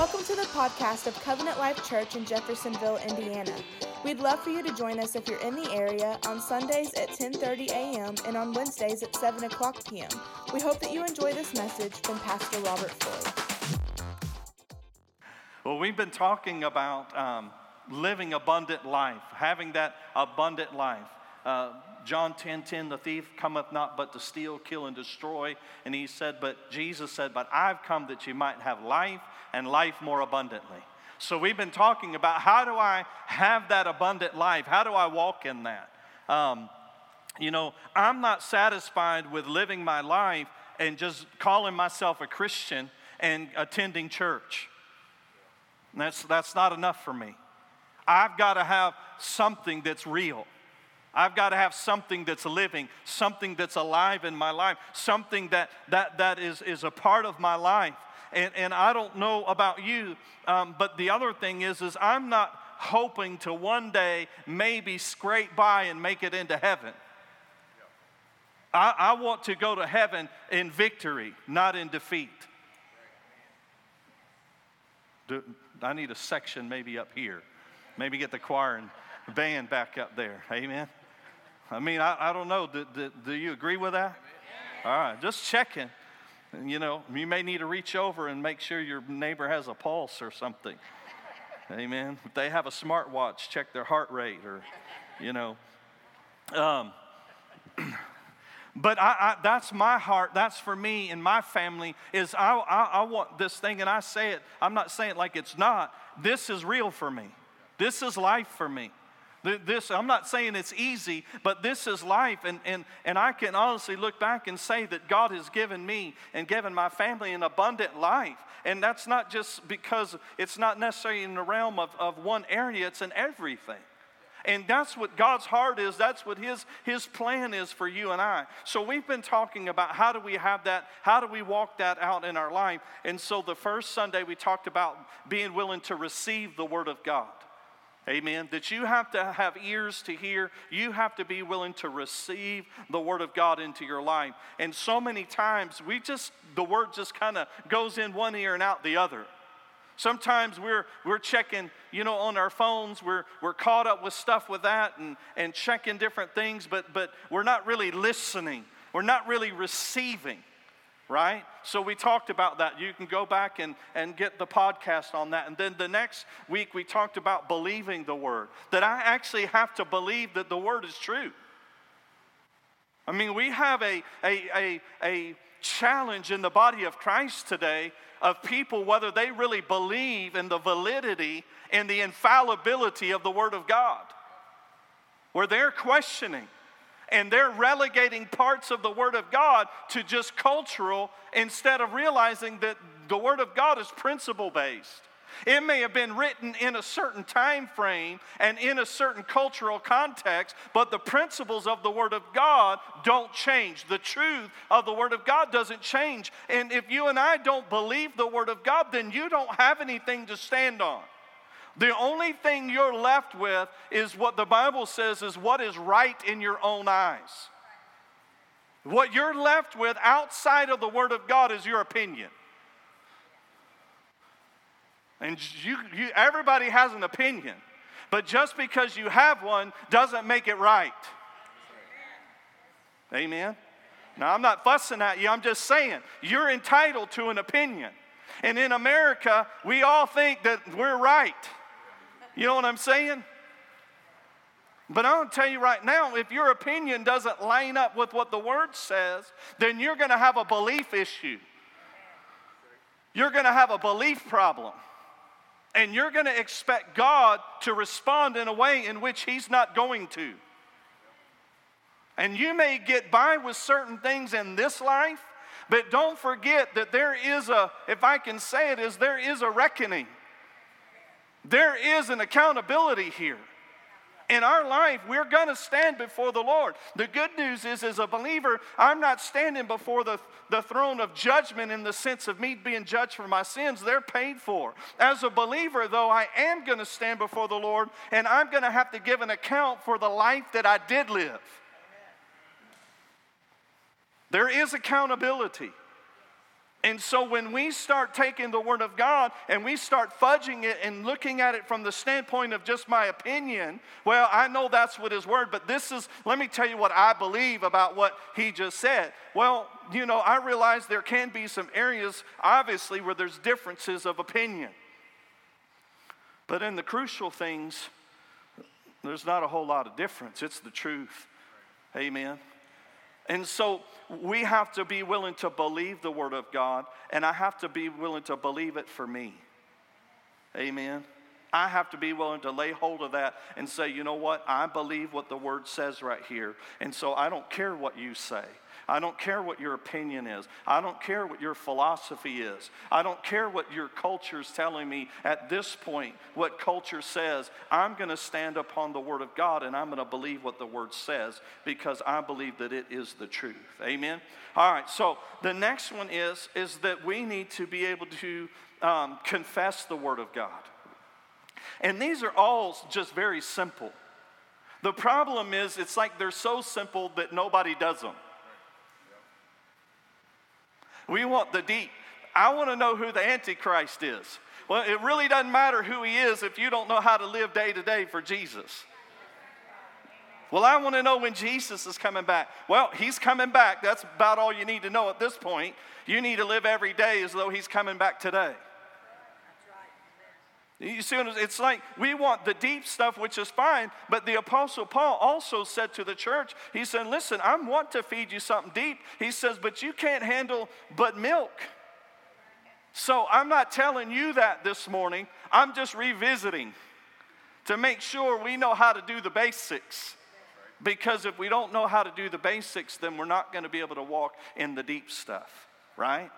Welcome to the podcast of Covenant Life Church in Jeffersonville, Indiana. We'd love for you to join us if you're in the area on Sundays at 10:30 a.m. and on Wednesdays at 7 o'clock p.m. We hope that you enjoy this message from Pastor Robert Floyd. Well, we've been talking about um, living abundant life, having that abundant life. Uh, John 10 10, the thief cometh not but to steal, kill, and destroy. And he said, But Jesus said, But I've come that you might have life and life more abundantly. So we've been talking about how do I have that abundant life? How do I walk in that? Um, you know, I'm not satisfied with living my life and just calling myself a Christian and attending church. That's, that's not enough for me. I've got to have something that's real. I've got to have something that's living, something that's alive in my life, something that, that, that is, is a part of my life. And, and I don't know about you, um, but the other thing is, is I'm not hoping to one day maybe scrape by and make it into heaven. I, I want to go to heaven in victory, not in defeat. Do, I need a section maybe up here. Maybe get the choir and band back up there. Amen. I mean, I, I don't know. Do, do, do you agree with that? All right, just checking. You know, you may need to reach over and make sure your neighbor has a pulse or something. Amen. If they have a smartwatch, check their heart rate or, you know. Um, but I, I, that's my heart. That's for me and my family. Is I, I, I want this thing, and I say it. I'm not saying it like it's not. This is real for me. This is life for me. This, I'm not saying it's easy, but this is life. And, and, and I can honestly look back and say that God has given me and given my family an abundant life. And that's not just because it's not necessarily in the realm of, of one area, it's in everything. And that's what God's heart is. That's what his, his plan is for you and I. So we've been talking about how do we have that, how do we walk that out in our life. And so the first Sunday we talked about being willing to receive the Word of God. Amen. That you have to have ears to hear. You have to be willing to receive the Word of God into your life. And so many times we just, the Word just kind of goes in one ear and out the other. Sometimes we're, we're checking, you know, on our phones, we're, we're caught up with stuff with that and, and checking different things, but, but we're not really listening. We're not really receiving right? So we talked about that. You can go back and, and get the podcast on that. And then the next week, we talked about believing the word, that I actually have to believe that the word is true. I mean, we have a, a, a, a challenge in the body of Christ today of people whether they really believe in the validity and the infallibility of the Word of God, where they're questioning and they're relegating parts of the Word of God to just cultural instead of realizing that the Word of God is principle based. It may have been written in a certain time frame and in a certain cultural context, but the principles of the Word of God don't change. The truth of the Word of God doesn't change. And if you and I don't believe the Word of God, then you don't have anything to stand on. The only thing you're left with is what the Bible says is what is right in your own eyes. What you're left with outside of the Word of God is your opinion. And you, you, everybody has an opinion, but just because you have one doesn't make it right. Amen? Now, I'm not fussing at you, I'm just saying you're entitled to an opinion. And in America, we all think that we're right. You know what I'm saying? But I want to tell you right now if your opinion doesn't line up with what the Word says, then you're going to have a belief issue. You're going to have a belief problem. And you're going to expect God to respond in a way in which He's not going to. And you may get by with certain things in this life, but don't forget that there is a, if I can say it, is there is a reckoning. There is an accountability here. In our life, we're going to stand before the Lord. The good news is, as a believer, I'm not standing before the, the throne of judgment in the sense of me being judged for my sins. They're paid for. As a believer, though, I am going to stand before the Lord and I'm going to have to give an account for the life that I did live. There is accountability. And so when we start taking the Word of God and we start fudging it and looking at it from the standpoint of just my opinion, well, I know that's what His Word, but this is, let me tell you what I believe about what He just said. Well, you know, I realize there can be some areas, obviously, where there's differences of opinion. But in the crucial things, there's not a whole lot of difference. It's the truth. Amen. And so we have to be willing to believe the Word of God, and I have to be willing to believe it for me. Amen. I have to be willing to lay hold of that and say, you know what? I believe what the Word says right here. And so I don't care what you say. I don't care what your opinion is. I don't care what your philosophy is. I don't care what your culture is telling me at this point, what culture says. I'm going to stand upon the Word of God and I'm going to believe what the Word says because I believe that it is the truth. Amen? All right, so the next one is, is that we need to be able to um, confess the Word of God. And these are all just very simple. The problem is, it's like they're so simple that nobody does them. We want the deep. I want to know who the Antichrist is. Well, it really doesn't matter who he is if you don't know how to live day to day for Jesus. Well, I want to know when Jesus is coming back. Well, he's coming back. That's about all you need to know at this point. You need to live every day as though he's coming back today. You see, it's like we want the deep stuff, which is fine, but the Apostle Paul also said to the church, he said, Listen, I want to feed you something deep. He says, But you can't handle but milk. So I'm not telling you that this morning, I'm just revisiting to make sure we know how to do the basics. Because if we don't know how to do the basics, then we're not going to be able to walk in the deep stuff, right?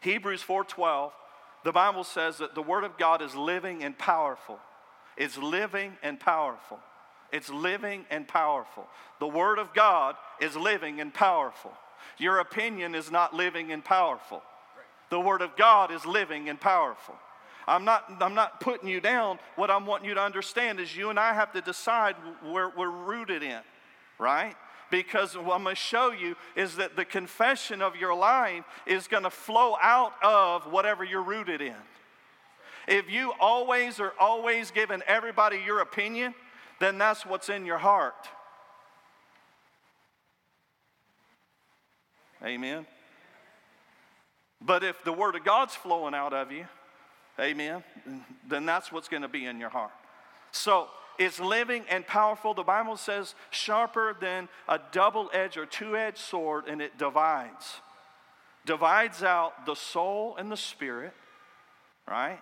Hebrews 4:12 the Bible says that the Word of God is living and powerful. It's living and powerful. It's living and powerful. The Word of God is living and powerful. Your opinion is not living and powerful. The Word of God is living and powerful. I'm not, I'm not putting you down. What I'm wanting you to understand is you and I have to decide where we're rooted in, right? Because what I'm going to show you is that the confession of your life is going to flow out of whatever you're rooted in. If you always are always giving everybody your opinion, then that's what's in your heart. Amen. But if the Word of God's flowing out of you, amen, then that's what's going to be in your heart. So it's living and powerful. The Bible says sharper than a double edged or two edged sword, and it divides. Divides out the soul and the spirit, right?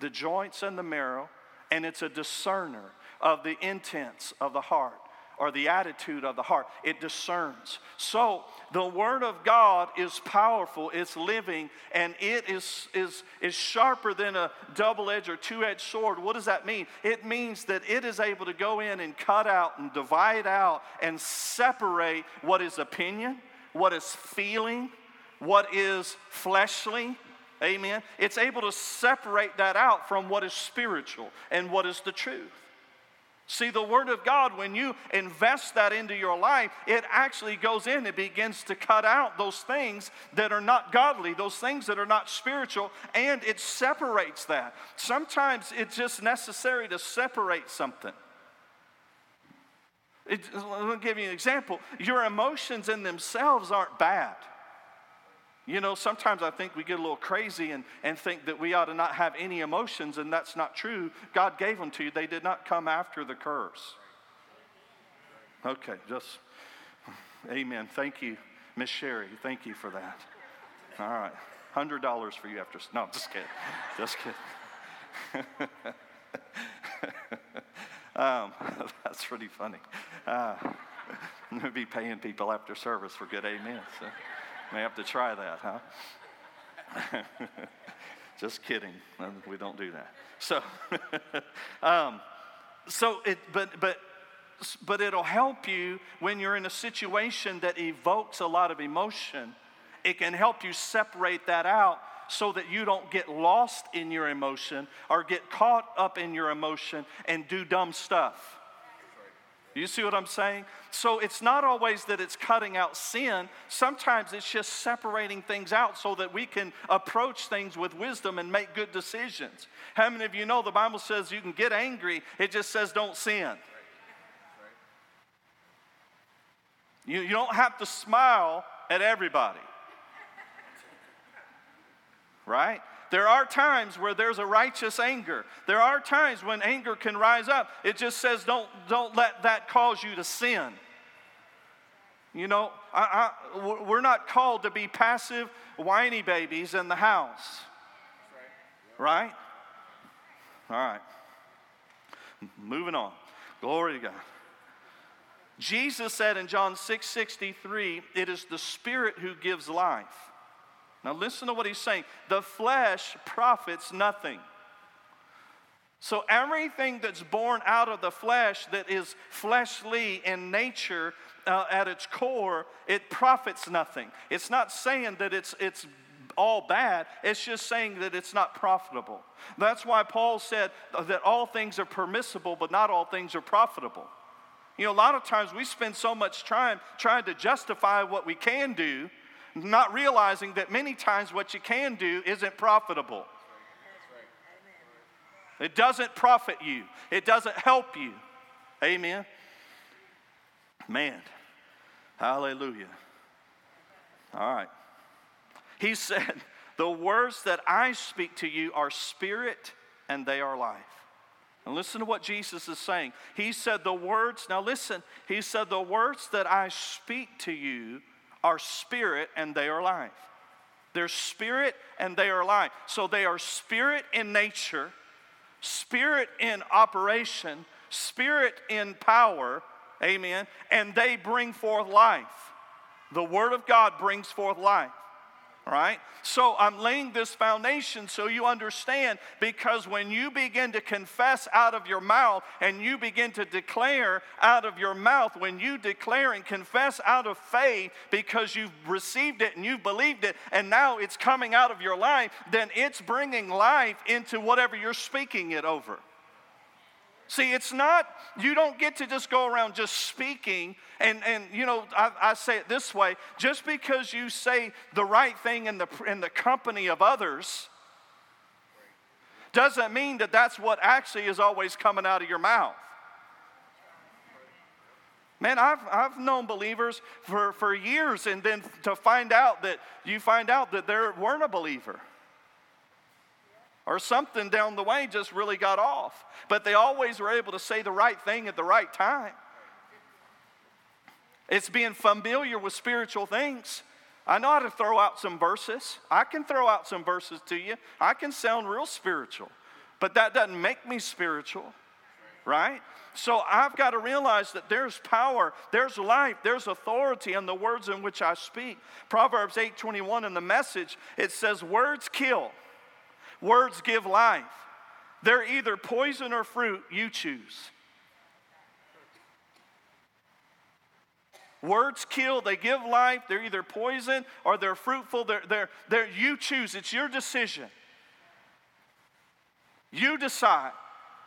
The joints and the marrow, and it's a discerner of the intents of the heart or the attitude of the heart. It discerns. So the Word of God is powerful, it's living, and it is, is, is sharper than a double edged or two edged sword. What does that mean? It means that it is able to go in and cut out and divide out and separate what is opinion, what is feeling, what is fleshly. Amen. It's able to separate that out from what is spiritual and what is the truth. See, the Word of God, when you invest that into your life, it actually goes in and begins to cut out those things that are not godly, those things that are not spiritual, and it separates that. Sometimes it's just necessary to separate something. It, let me give you an example. Your emotions in themselves aren't bad. You know, sometimes I think we get a little crazy and, and think that we ought to not have any emotions, and that's not true. God gave them to you, they did not come after the curse. Okay, just amen. Thank you, Miss Sherry. Thank you for that. All right, $100 for you after. No, just kidding. Just kidding. um, that's pretty funny. Uh, I'm going to be paying people after service for good amen. So. May have to try that, huh? Just kidding. We don't do that. So, um, so it, but, but, but it'll help you when you're in a situation that evokes a lot of emotion. It can help you separate that out so that you don't get lost in your emotion or get caught up in your emotion and do dumb stuff. You see what I'm saying? So it's not always that it's cutting out sin. Sometimes it's just separating things out so that we can approach things with wisdom and make good decisions. How many of you know the Bible says you can get angry, it just says don't sin. You, you don't have to smile at everybody. Right? There are times where there's a righteous anger. There are times when anger can rise up. It just says don't, don't let that cause you to sin. You know, I, I, we're not called to be passive, whiny babies in the house. Right? All right. Moving on. Glory to God. Jesus said in John 6 63, it is the Spirit who gives life. Now, listen to what he's saying. The flesh profits nothing. So, everything that's born out of the flesh that is fleshly in nature uh, at its core, it profits nothing. It's not saying that it's, it's all bad, it's just saying that it's not profitable. That's why Paul said that all things are permissible, but not all things are profitable. You know, a lot of times we spend so much time trying to justify what we can do not realizing that many times what you can do isn't profitable. It doesn't profit you, it doesn't help you. Amen. Man, hallelujah. All right. He said, The words that I speak to you are spirit and they are life. And listen to what Jesus is saying. He said, The words, now listen, he said, The words that I speak to you are spirit and they are life. They're spirit and they are life. So they are spirit in nature, spirit in operation, spirit in power, amen, and they bring forth life. The Word of God brings forth life right? So I'm laying this foundation so you understand because when you begin to confess out of your mouth and you begin to declare out of your mouth, when you declare and confess out of faith because you've received it and you've believed it and now it's coming out of your life, then it's bringing life into whatever you're speaking it over. See, it's not, you don't get to just go around just speaking. And, and you know, I, I say it this way just because you say the right thing in the, in the company of others doesn't mean that that's what actually is always coming out of your mouth. Man, I've, I've known believers for, for years, and then to find out that you find out that they weren't a believer or something down the way just really got off. But they always were able to say the right thing at the right time. It's being familiar with spiritual things. I know how to throw out some verses. I can throw out some verses to you. I can sound real spiritual, but that doesn't make me spiritual, right? So I've got to realize that there's power, there's life, there's authority in the words in which I speak. Proverbs 8:21 in the message, it says, Words kill, Words give life. They're either poison or fruit, you choose. Words kill, they give life, they're either poison or they're fruitful. They're, they're, they're, you choose, it's your decision. You decide.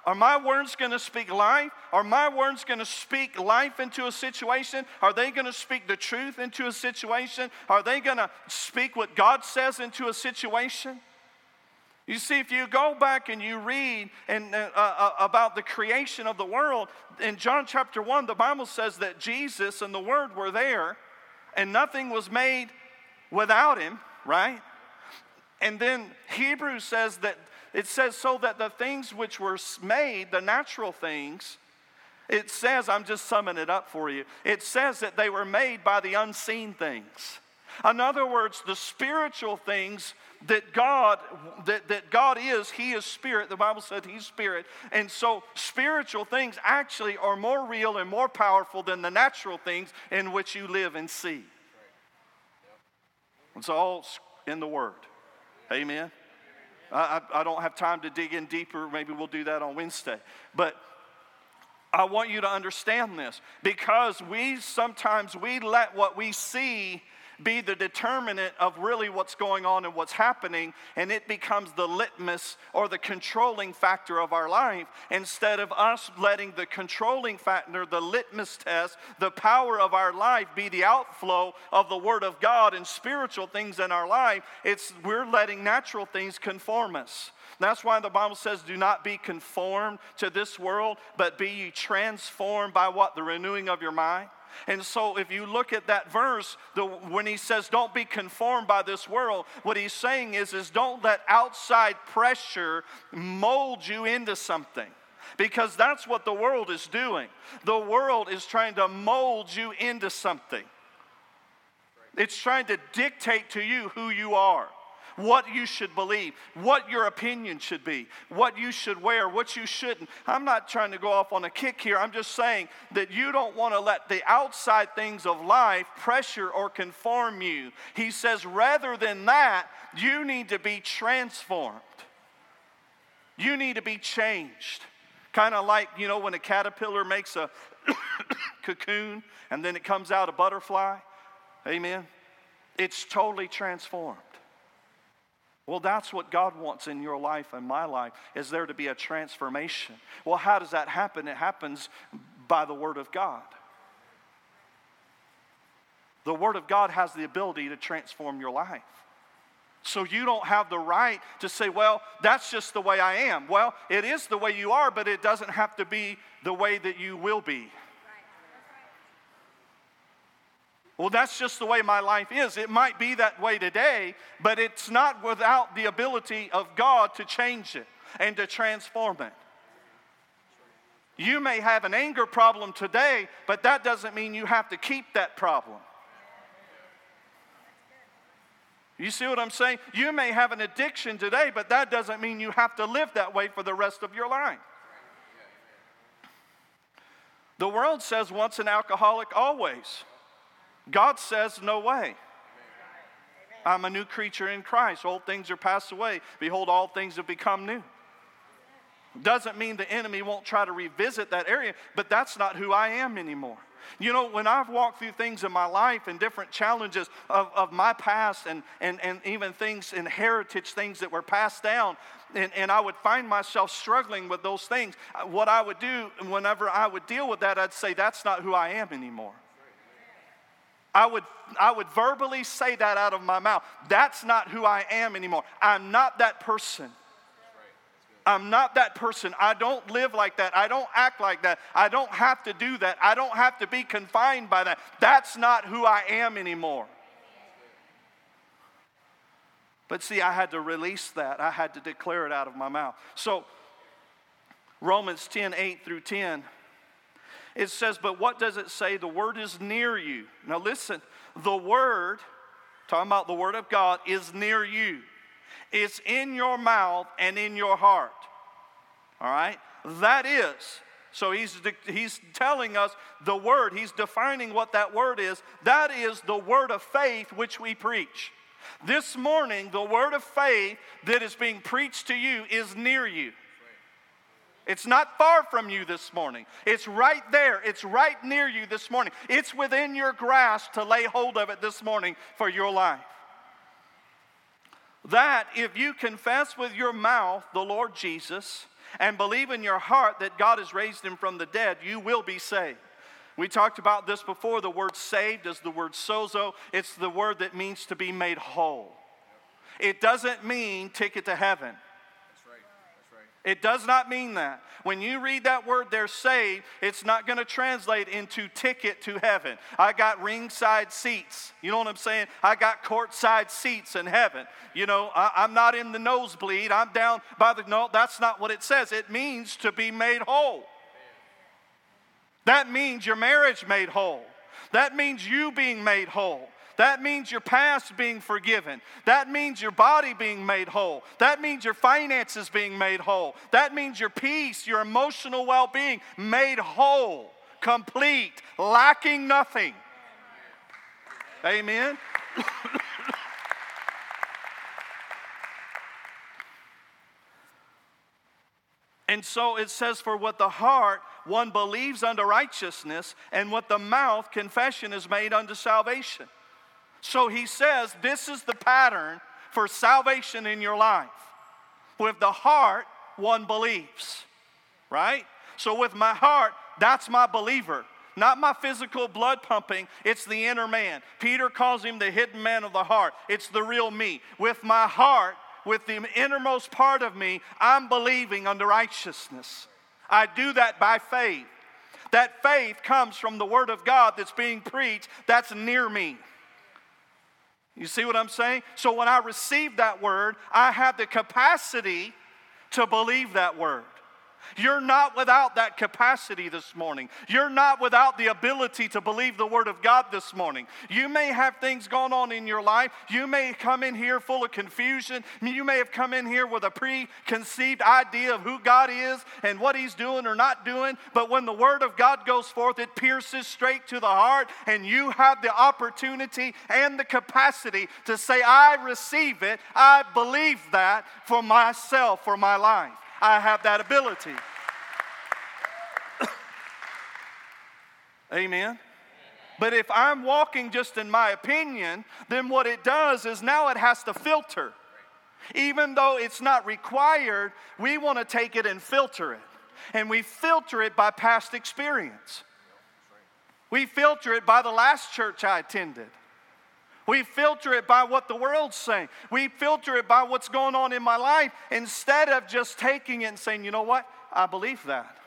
Are my words going to speak life? Are my words going to speak life into a situation? Are they going to speak the truth into a situation? Are they going to speak what God says into a situation? You see, if you go back and you read and, uh, uh, about the creation of the world, in John chapter 1, the Bible says that Jesus and the Word were there and nothing was made without Him, right? And then Hebrews says that it says, so that the things which were made, the natural things, it says, I'm just summing it up for you, it says that they were made by the unseen things. In other words, the spiritual things that God that, that God is, He is spirit. The Bible said He's spirit. And so spiritual things actually are more real and more powerful than the natural things in which you live and see. It's all in the Word. Amen. I, I, don't have time to dig in deeper. Maybe we'll do that on Wednesday. But I want you to understand this because we sometimes we let what we see be the determinant of really what's going on and what's happening, and it becomes the litmus or the controlling factor of our life instead of us letting the controlling factor, the litmus test, the power of our life be the outflow of the Word of God and spiritual things in our life. It's we're letting natural things conform us. That's why the Bible says, Do not be conformed to this world, but be ye transformed by what? The renewing of your mind. And so, if you look at that verse, the, when he says, Don't be conformed by this world, what he's saying is, is don't let outside pressure mold you into something. Because that's what the world is doing. The world is trying to mold you into something, it's trying to dictate to you who you are what you should believe, what your opinion should be, what you should wear, what you shouldn't. I'm not trying to go off on a kick here. I'm just saying that you don't want to let the outside things of life pressure or conform you. He says, rather than that, you need to be transformed. You need to be changed. Kind of like, you know, when a caterpillar makes a cocoon and then it comes out a butterfly. Amen. It's totally transformed. Well, that's what God wants in your life and my life, is there to be a transformation. Well, how does that happen? It happens by the Word of God. The Word of God has the ability to transform your life. So you don't have the right to say, well, that's just the way I am. Well, it is the way you are, but it doesn't have to be the way that you will be. Well, that's just the way my life is. It might be that way today, but it's not without the ability of God to change it and to transform it. You may have an anger problem today, but that doesn't mean you have to keep that problem. You see what I'm saying? You may have an addiction today, but that doesn't mean you have to live that way for the rest of your life. The world says once an alcoholic, always. God says, No way. I'm a new creature in Christ. Old things are passed away. Behold, all things have become new. Doesn't mean the enemy won't try to revisit that area, but that's not who I am anymore. You know, when I've walked through things in my life and different challenges of, of my past and, and, and even things in heritage, things that were passed down, and, and I would find myself struggling with those things, what I would do whenever I would deal with that, I'd say, That's not who I am anymore. I would, I would verbally say that out of my mouth. That's not who I am anymore. I'm not that person. I'm not that person. I don't live like that. I don't act like that. I don't have to do that. I don't have to be confined by that. That's not who I am anymore. But see, I had to release that. I had to declare it out of my mouth. So, Romans 10 8 through 10 it says, But what does it say? The word is near you. Now listen, the word, talking about the word of God, is near you. It's in your mouth and in your heart. All right? That is. So he's, he's telling us the word, he's defining what that word is. That is the word of faith which we preach. This morning, the word of faith that is being preached to you is near you. It's not far from you this morning. It's right there. It's right near you this morning. It's within your grasp to lay hold of it this morning for your life. That if you confess with your mouth the Lord Jesus and believe in your heart that God has raised him from the dead, you will be saved. We talked about this before. The word saved is the word sozo, it's the word that means to be made whole. It doesn't mean ticket to heaven. It does not mean that. When you read that word, they're saved, it's not going to translate into ticket to heaven. I got ringside seats. You know what I'm saying? I got courtside seats in heaven. You know, I, am not in the nosebleed. I'm down by the. No, that's not what it says. It means to be made whole. That means your marriage made whole. That means you being made whole. That means your past being forgiven. That means your body being made whole. That means your finances being made whole. That means your peace, your emotional well being made whole, complete, lacking nothing. Amen. and so it says, For what the heart one believes unto righteousness, and what the mouth confession is made unto salvation. So he says this is the pattern for salvation in your life. With the heart, one believes, right? So with my heart, that's my believer. Not my physical blood pumping, it's the inner man. Peter calls him the hidden man of the heart. It's the real me. With my heart, with the innermost part of me, I'm believing unto righteousness. I do that by faith. That faith comes from the Word of God that's being preached, that's near me. You see what I'm saying? So when I receive that Word, I have the capacity to believe that Word. You're not without that capacity this morning. You're not without the ability to believe the Word of God this morning. You may have things going on in your life. You may come in here full of confusion. You may have come in here with a preconceived idea of who God is and what He's doing or not doing. But when the Word of God goes forth, it pierces straight to the heart, and you have the opportunity and the capacity to say, I receive it. I believe that for myself, for my life. I have that ability. Amen. But if I'm walking just in my opinion, then what it does is now it has to filter. Even though it's not required, we want to take it and filter it. And we filter it by past experience. We filter it by the last church I attended. We filter it by what the world's saying. We filter it by what's going on in my life instead of just taking it and saying, you know what? I believe that.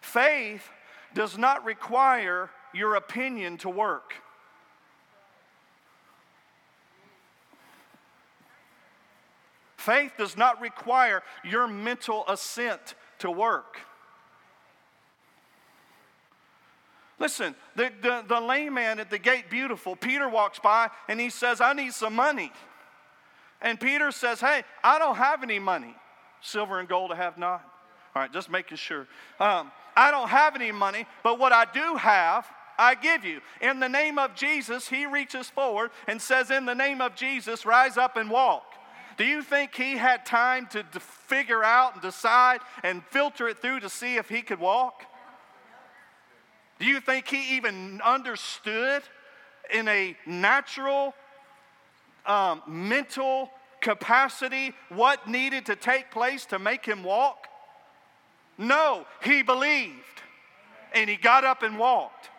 Faith does not require your opinion to work. Faith does not require your mental assent to work. Listen, the, the, the lame man at the gate, beautiful, Peter walks by and he says, I need some money. And Peter says, Hey, I don't have any money. Silver and gold I have not. All right, just making sure. Um, I don't have any money, but what I do have, I give you. In the name of Jesus, he reaches forward and says, In the name of Jesus, rise up and walk. Do you think he had time to, to figure out and decide and filter it through to see if he could walk? Do you think he even understood in a natural, um, mental capacity what needed to take place to make him walk? No, he believed and he got up and walked.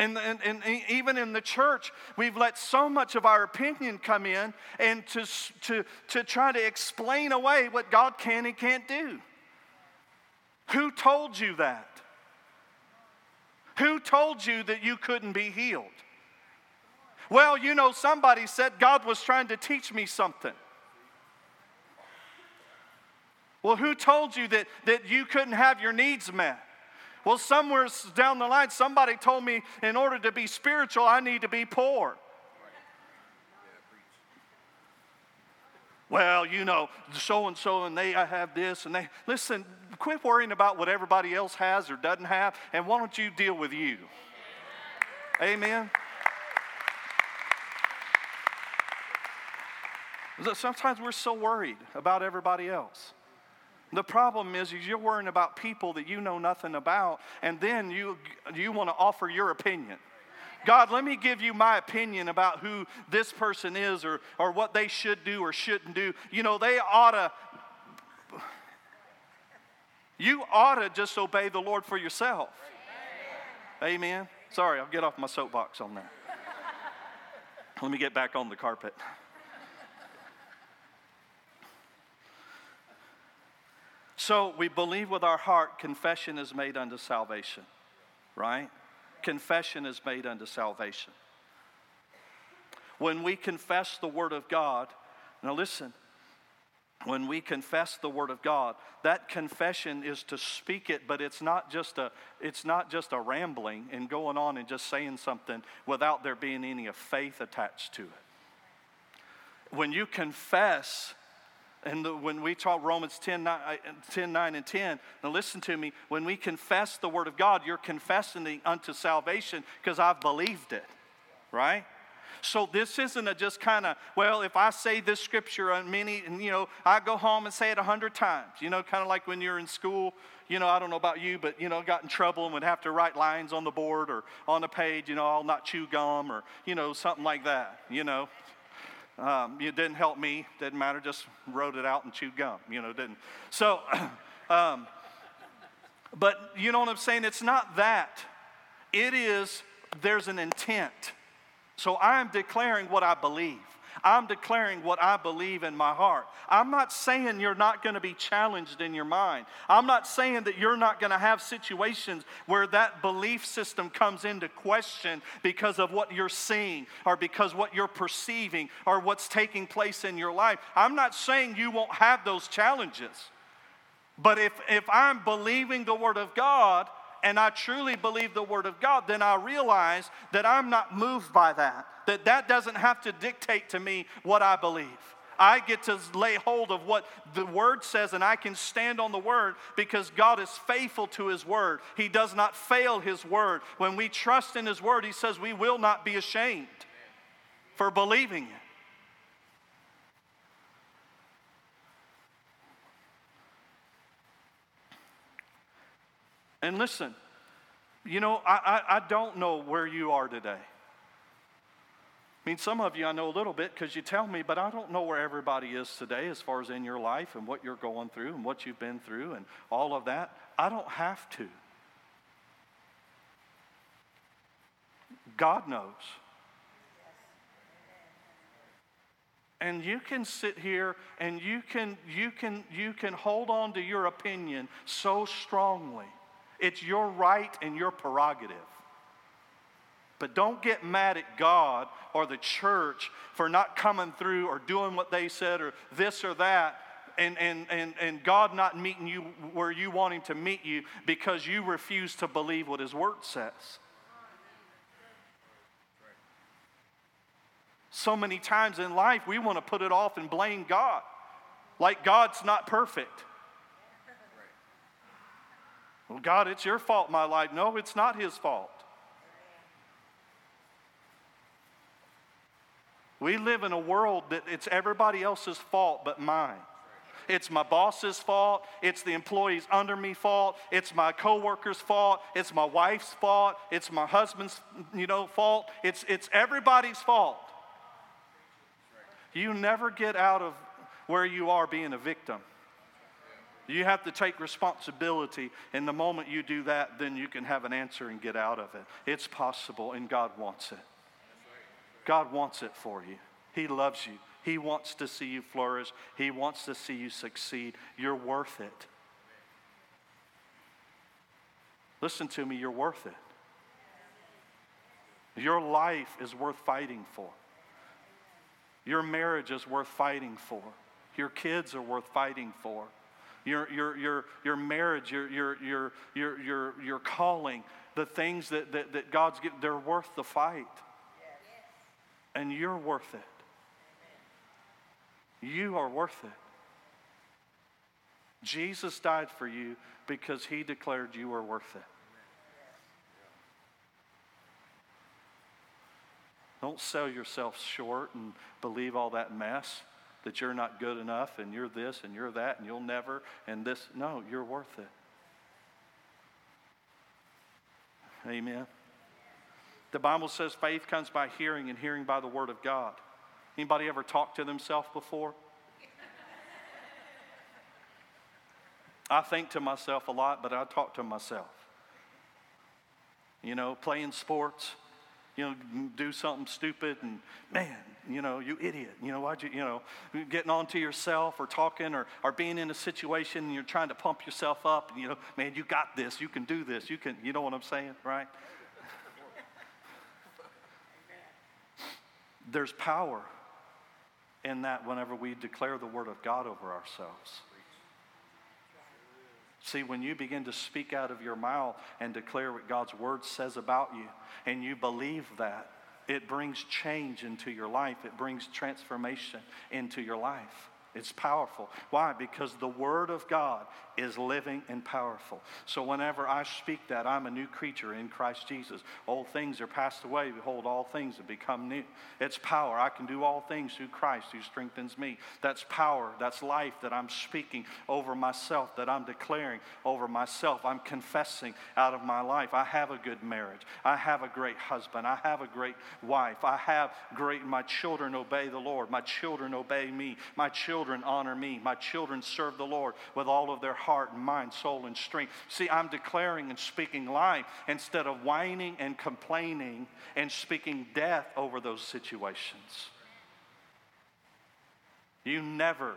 And, and, and, even in the church, we've let so much of our opinion come in and to, to, to try to explain away what God can and can't do. Who told you that? Who told you that you couldn't be healed? Well, you know, somebody said God was trying to teach me something. Well, who told you that, that you couldn't have your needs met? Well, somewhere down the line, somebody told me in order to be spiritual, I need to be poor. Well, you know, so and so, and they I have this, and they. Listen, quit worrying about what everybody else has or doesn't have, and why don't you deal with you? Amen. Sometimes we're so worried about everybody else. The problem is, is you're worrying about people that you know nothing about, and then you, you want to offer your opinion. God, let me give you my opinion about who this person is or, or what they should do or shouldn't do. You know, they ought to, you ought to just obey the Lord for yourself. Amen. Amen. Sorry, I'll get off my soapbox on that. Let me get back on the carpet. So we believe with our heart, confession is made unto salvation, right? Confession is made unto salvation. When we confess the Word of God, now listen, when we confess the word of god that confession is to speak it but it's not just a it's not just a rambling and going on and just saying something without there being any of faith attached to it when you confess and the, when we talk Romans 10 9, uh, 10 9, and 10, now listen to me. When we confess the Word of God, you're confessing unto salvation because I've believed it, right? So this isn't a just kind of, well, if I say this scripture on many, and you know, I go home and say it a hundred times, you know, kind of like when you're in school, you know, I don't know about you, but you know, got in trouble and would have to write lines on the board or on the page, you know, I'll not chew gum or, you know, something like that, you know. Um, it didn't help me, didn't matter, just wrote it out and chewed gum, you know, didn't. So, um, but you know what I'm saying? It's not that. It is, there's an intent. So I'm declaring what I believe. I'm declaring what I believe in my heart. I'm not saying you're not going to be challenged in your mind. I'm not saying that you're not going to have situations where that belief system comes into question because of what you're seeing or because what you're perceiving or what's taking place in your life. I'm not saying you won't have those challenges. But if, if I'm believing the Word of God, and I truly believe the Word of God, then I realize that I'm not moved by that, that that doesn't have to dictate to me what I believe. I get to lay hold of what the Word says, and I can stand on the Word because God is faithful to His Word. He does not fail His Word. When we trust in His Word, He says we will not be ashamed for believing it. And listen, you know, I, I, I don't know where you are today. I mean, some of you I know a little bit because you tell me, but I don't know where everybody is today as far as in your life and what you're going through and what you've been through and all of that. I don't have to. God knows. And you can sit here and you can, you can, you can hold on to your opinion so strongly it's your right and your prerogative. But don't get mad at God or the church for not coming through or doing what they said or this or that. And, and, and, and God not meeting you where you want Him to meet you because you refuse to believe what His Word says. So many times in life, we want to put it off and blame God. Like God's not perfect. Well, God, it's your fault, my life. No, it's not His fault. We live in a world that it's everybody else's fault but mine. It's my boss's fault. It's the employees under me fault. It's my coworker's fault. It's my wife's fault. It's my husband's, you know, fault. It's, it's everybody's fault. You never get out of where you are being a victim. You have to take responsibility. And the moment you do that, then you can have an answer and get out of it. It's possible, and God wants it. God wants it for you. He loves you. He wants to see you flourish. He wants to see you succeed. You're worth it. Listen to me, you're worth it. Your life is worth fighting for. Your marriage is worth fighting for. Your kids are worth fighting for your, your, your, your marriage, your, your, your, your, your, your calling, the things that, that, that God's given, they're worth the fight. And you're worth it. You are worth it. Jesus died for you because he declared you were worth it. Don't sell yourself short and believe all that mess that you're not good enough and you're this and you're that and you'll never and this. No, you're worth it. Amen. The Bible says faith comes by hearing and hearing by the word of God. Anybody ever talked to themselves before? I think to myself a lot, but I talk to myself. You know, playing sports, you know, do something stupid and man, you know, you idiot. You know, why'd you, you know, getting on to yourself or talking or, or being in a situation and you're trying to pump yourself up and, you know, man, you got this. You can do this. You can, you know what I'm saying, right? There's power in that whenever we declare the word of God over ourselves. See, when you begin to speak out of your mouth and declare what God's word says about you, and you believe that, it brings change into your life. It brings transformation into your life. It's powerful. Why? Because the Word of God is living and powerful. So whenever I speak that, I'm a new creature in Christ Jesus. Old things are passed away. Behold, all things have become new. It's power. I can do all things through Christ who strengthens me. That's power. That's life that I'm speaking over myself, that I'm declaring over myself. I'm confessing out of my life. I have a good marriage. I have a great husband. I have a great wife. I have great, my children obey the Lord. My children obey me. My children honor me. My children serve the Lord with all of their heart and mind, soul, and strength. See, I'm declaring and speaking life instead of whining and complaining and speaking death over those situations. You never,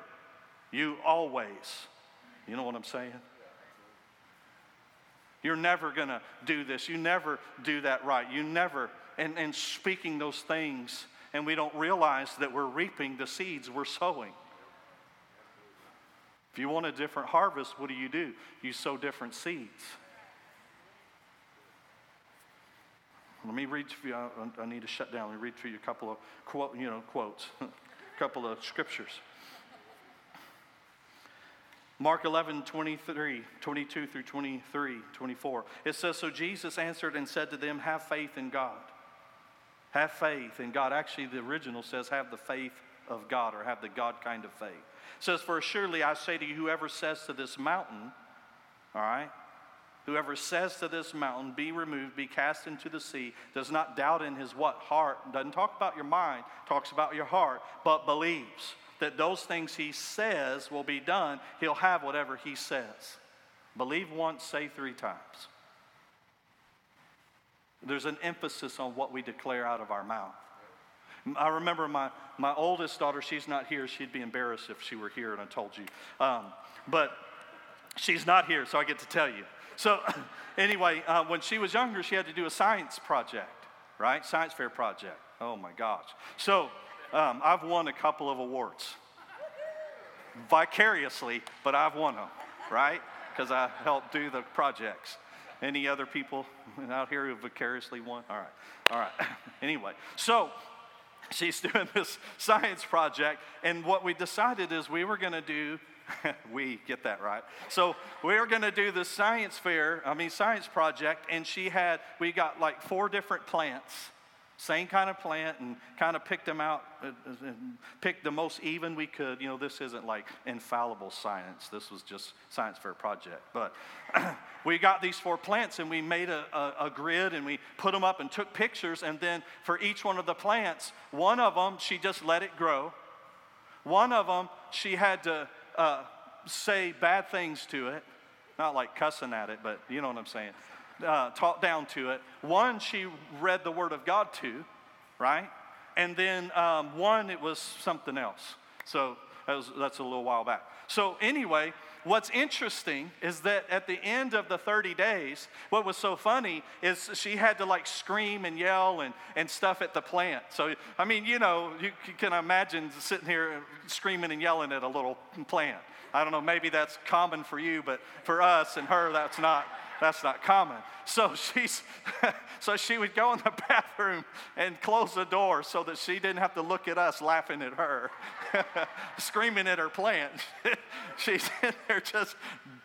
you always, you know what I'm saying? You're never going to do this. You never do that right. You never, and, and speaking those things, and we don't realize that we're reaping the seeds we're sowing. If you want a different harvest, what do you do? You sow different seeds. Let me read to you. I, need to shut down. Let me read to you a couple of quote, you know, quotes, a couple of scriptures. Mark 11, 23, 22 through 23, 24. It says, So Jesus answered and said to them, Have faith in God. Have faith in God. Actually, the original says, Have the faith of God or have the God kind of faith says, For surely I say to you, whoever says to this mountain, all right, whoever says to this mountain, be removed, be cast into the sea, does not doubt in his what? Heart. Doesn't talk about your mind, talks about your heart, but believes that those things he says will be done, he'll have whatever he says. Believe once, say three times. There's an emphasis on what we declare out of our mouth. I remember my, my oldest daughter, she's not here. She'd be embarrassed if she were here and I told you. Um, but she's not here, so I get to tell you. So, anyway, uh, when she was younger, she had to do a science project, right? Science fair project. Oh my gosh. So, um, I've won a couple of awards vicariously, but I've won them, right? Because I helped do the projects. Any other people out here who vicariously won? All right, all right. anyway, so she's doing this science project, and what we decided is we were going to do. we get that right. So we were going to do the science fair, I mean, science project, and she had, we got like four different plants same kind of plant and kind of picked them out, uh, uh, picked the most even we could. You know, this isn't like infallible science. This was just science fair project. But we got these four plants and we made a, a, a, grid and we put them up and took pictures. And then for each one of the plants, one of them, she just let it grow. One of them, she had to uh, say bad things to it. Not like cussing at it, but you know what I'm saying uh, taught down to it. One she read the Word of God to, right? And then um, one it was something else. So that was, that's a little while back. So anyway, what's interesting is that at the end of the 30 days, what was so funny is she had to like scream and yell and, and stuff at the plant. So, I mean, you know, you can imagine sitting here screaming and yelling at a little plant. I don't know, maybe that's common for you, but for us and her, that's not that's not common. So she's so she would go in the bathroom and close the door so that she didn't have to look at us laughing at her, screaming at her plant. she's in there just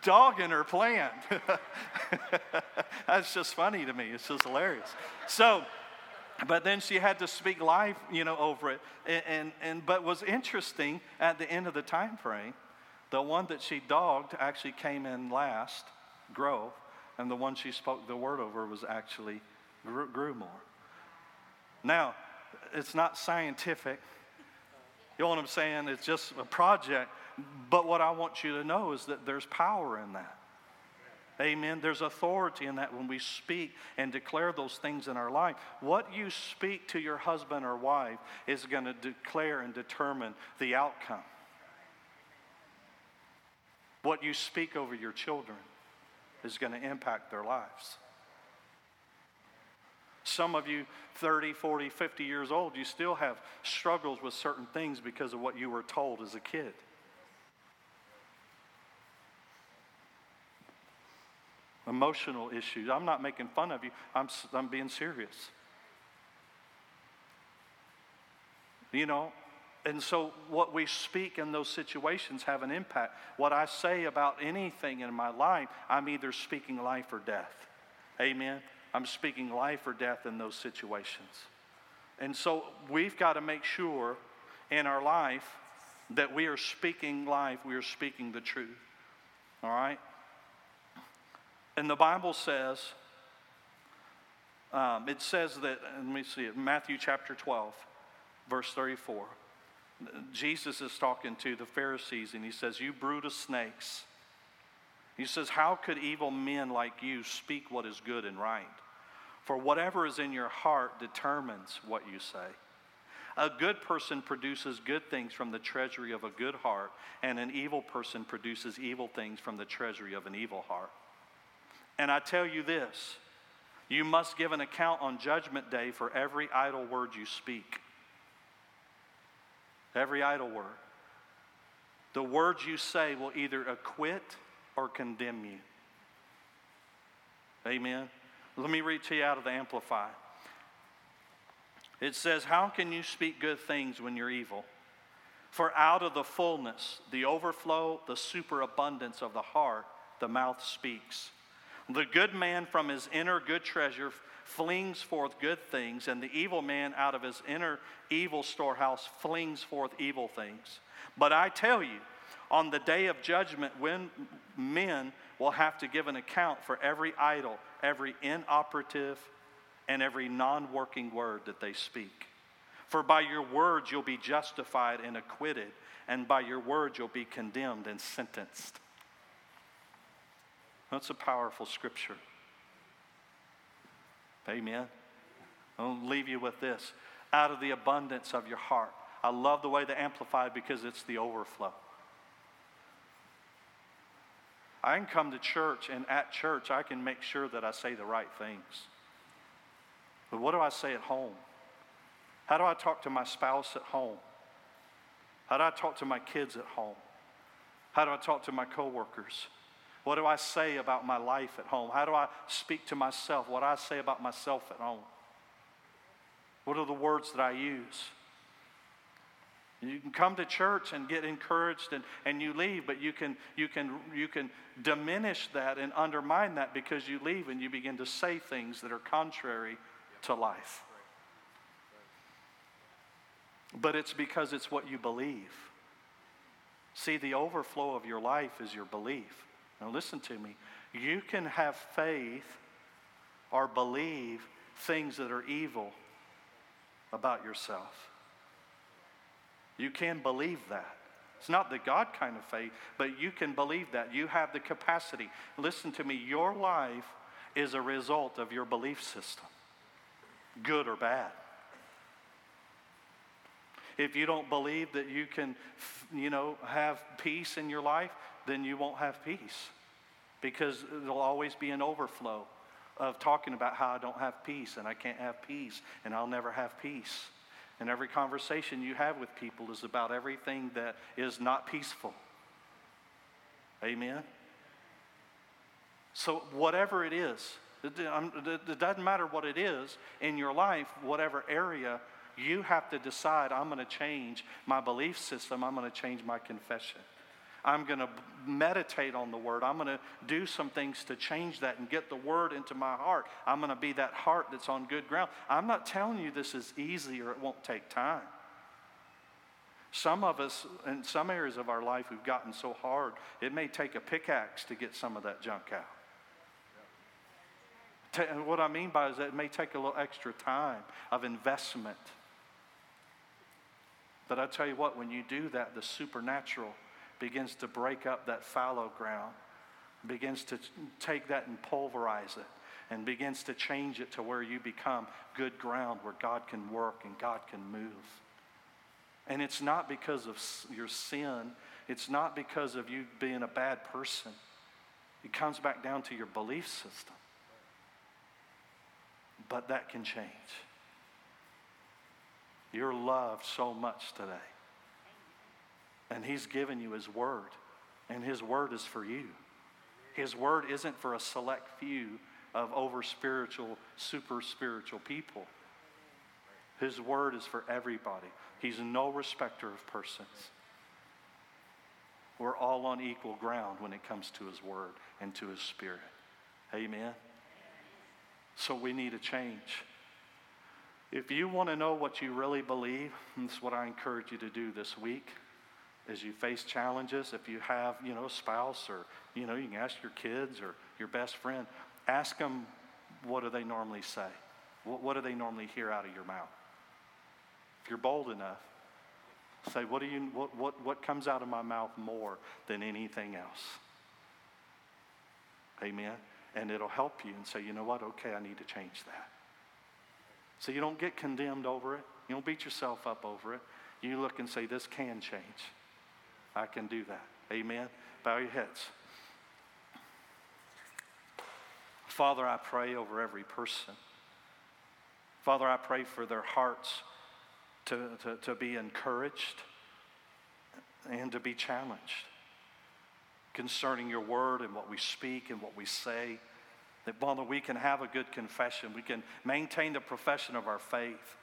dogging her plant. That's just funny to me. It's just hilarious. So but then she had to speak life, you know, over it. And, and, and but was interesting at the end of the time frame, the one that she dogged actually came in last, Grove, and the one she spoke the word over was actually grew, grew more. Now, it's not scientific. You know what I'm saying? It's just a project. But what I want you to know is that there's power in that. Amen. There's authority in that when we speak and declare those things in our life. What you speak to your husband or wife is going to declare and determine the outcome. What you speak over your children is going to impact their lives. Some of you, 30, 40, 50 years old, you still have struggles with certain things because of what you were told as a kid. Emotional issues. I'm not making fun of you, I'm, I'm being serious. You know, and so what we speak in those situations have an impact. What I say about anything in my life, I'm either speaking life or death. Amen. I'm speaking life or death in those situations. And so we've got to make sure in our life that we are speaking life, we are speaking the truth. All right? And the Bible says, um, it says that, let me see it, Matthew chapter 12, verse 34. Jesus is talking to the Pharisees and he says, You brood of snakes. He says, How could evil men like you speak what is good and right? For whatever is in your heart determines what you say. A good person produces good things from the treasury of a good heart, and an evil person produces evil things from the treasury of an evil heart. And I tell you this you must give an account on Judgment Day for every idle word you speak. Every idle word. The words you say will either acquit or condemn you. Amen. Let me read to you out of the Amplified. It says, How can you speak good things when you're evil? For out of the fullness, the overflow, the superabundance of the heart, the mouth speaks. The good man from his inner good treasure flings forth good things, and the evil man out of his inner evil storehouse flings forth evil things. But I tell you, on the day of judgment, when men will have to give an account for every idle, every inoperative, and every non working word that they speak. For by your words you'll be justified and acquitted, and by your words you'll be condemned and sentenced. That's a powerful scripture. Amen. I'll leave you with this. Out of the abundance of your heart. I love the way they amplified because it's the overflow. I can come to church, and at church, I can make sure that I say the right things. But what do I say at home? How do I talk to my spouse at home? How do I talk to my kids at home? How do I talk to my coworkers? What do I say about my life at home? How do I speak to myself? What I say about myself at home? What are the words that I use? You can come to church and get encouraged and, and you leave, but you can, you, can, you can diminish that and undermine that because you leave and you begin to say things that are contrary to life. But it's because it's what you believe. See, the overflow of your life is your belief. Now, listen to me. You can have faith or believe things that are evil about yourself. You can believe that. It's not the God kind of faith, but you can believe that. You have the capacity. Listen to me. Your life is a result of your belief system, good or bad. If you don't believe that you can, you know, have peace in your life, then you won't have peace because there'll always be an overflow of talking about how I don't have peace and I can't have peace and I'll never have peace. And every conversation you have with people is about everything that is not peaceful. Amen? So, whatever it is, it doesn't matter what it is in your life, whatever area, you have to decide I'm going to change my belief system, I'm going to change my confession. I'm going to meditate on the word. I'm going to do some things to change that and get the word into my heart. I'm going to be that heart that's on good ground. I'm not telling you this is easy or it won't take time. Some of us, in some areas of our life, we've gotten so hard, it may take a pickaxe to get some of that junk out. What I mean by is that it may take a little extra time of investment. But I tell you what, when you do that, the supernatural begins to break up that fallow ground, begins to take that and pulverize it, and begins to change it to where you become good ground where God can work and God can move. And it's not because of your sin, it's not because of you being a bad person. It comes back down to your belief system. But that can change. You're loved so much today. And He's given you His Word, and His Word is for you. His Word isn't for a select few of over spiritual, super spiritual people. His word is for everybody. He's no respecter of persons. We're all on equal ground when it comes to His word and to His spirit. Amen. So we need a change. If you want to know what you really believe, this is what I encourage you to do this week as you face challenges. If you have, you know, a spouse or, you know, you can ask your kids or your best friend, ask them what do they normally say? What, what do they normally hear out of your mouth? If you're bold enough, say, what, do you, what, what, what comes out of my mouth more than anything else? Amen. And it'll help you and say, you know what? Okay, I need to change that. So you don't get condemned over it. You don't beat yourself up over it. You look and say, this can change. I can do that. Amen. Bow your heads. Father, I pray over every person. Father, I pray for their hearts to, to, to be encouraged and to be challenged concerning your word and what we speak and what we say. That, Father, we can have a good confession. We can maintain the profession of our faith.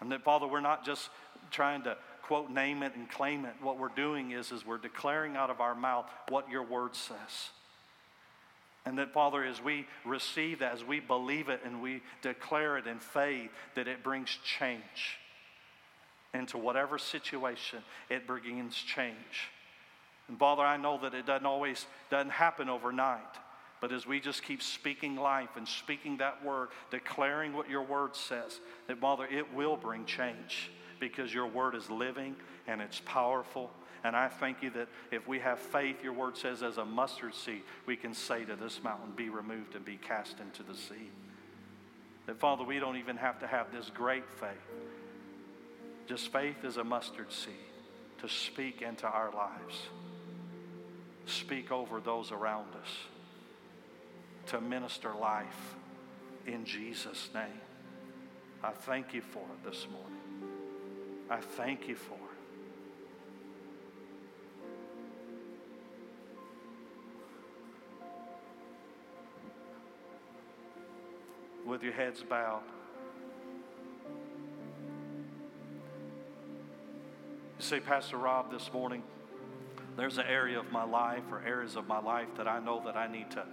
And that, Father, we're not just trying to quote, name it and claim it. What we're doing is, is we're declaring out of our mouth what your word says. And that, Father, as we receive that, as we believe it and we declare it in faith, that it brings change into whatever situation, it brings change. And Father, I know that it doesn't always doesn't happen overnight. But as we just keep speaking life and speaking that word, declaring what your word says, that Father, it will bring change because your word is living and it's powerful. And I thank you that if we have faith, your word says, as a mustard seed, we can say to this mountain, be removed and be cast into the sea. That, Father, we don't even have to have this great faith. Just faith is a mustard seed to speak into our lives, speak over those around us, to minister life in Jesus' name. I thank you for it this morning. I thank you for it. With your heads bowed. You say, Pastor Rob, this morning, there's an area of my life or areas of my life that I know that I need to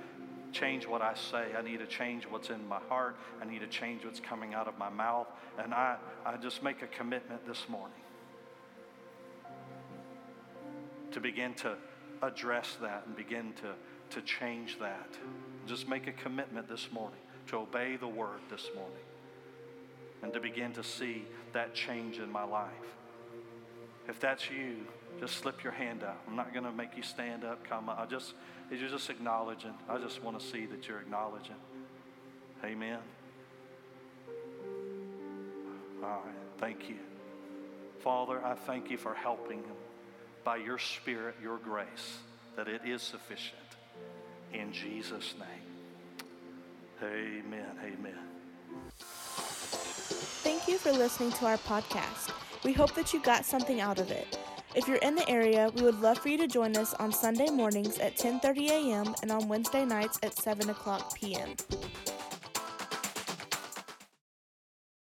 change what I say. I need to change what's in my heart. I need to change what's coming out of my mouth. And I, I just make a commitment this morning to begin to address that and begin to, to change that. Just make a commitment this morning to obey the word this morning and to begin to see that change in my life. If that's you, just slip your hand out. I'm not going to make you stand up, come up. I just, you're just acknowledging. I just want to see that you're acknowledging. Amen. All right. Thank you. Father, I thank you for helping them by your Spirit, your grace, that it is sufficient. In Jesus' name. Amen. Amen. Thank you for listening to our podcast. We hope that you got something out of it. If you're in the area, we would love for you to join us on Sunday mornings at 10:30 a.m. and on Wednesday nights at 7 o'clock p.m.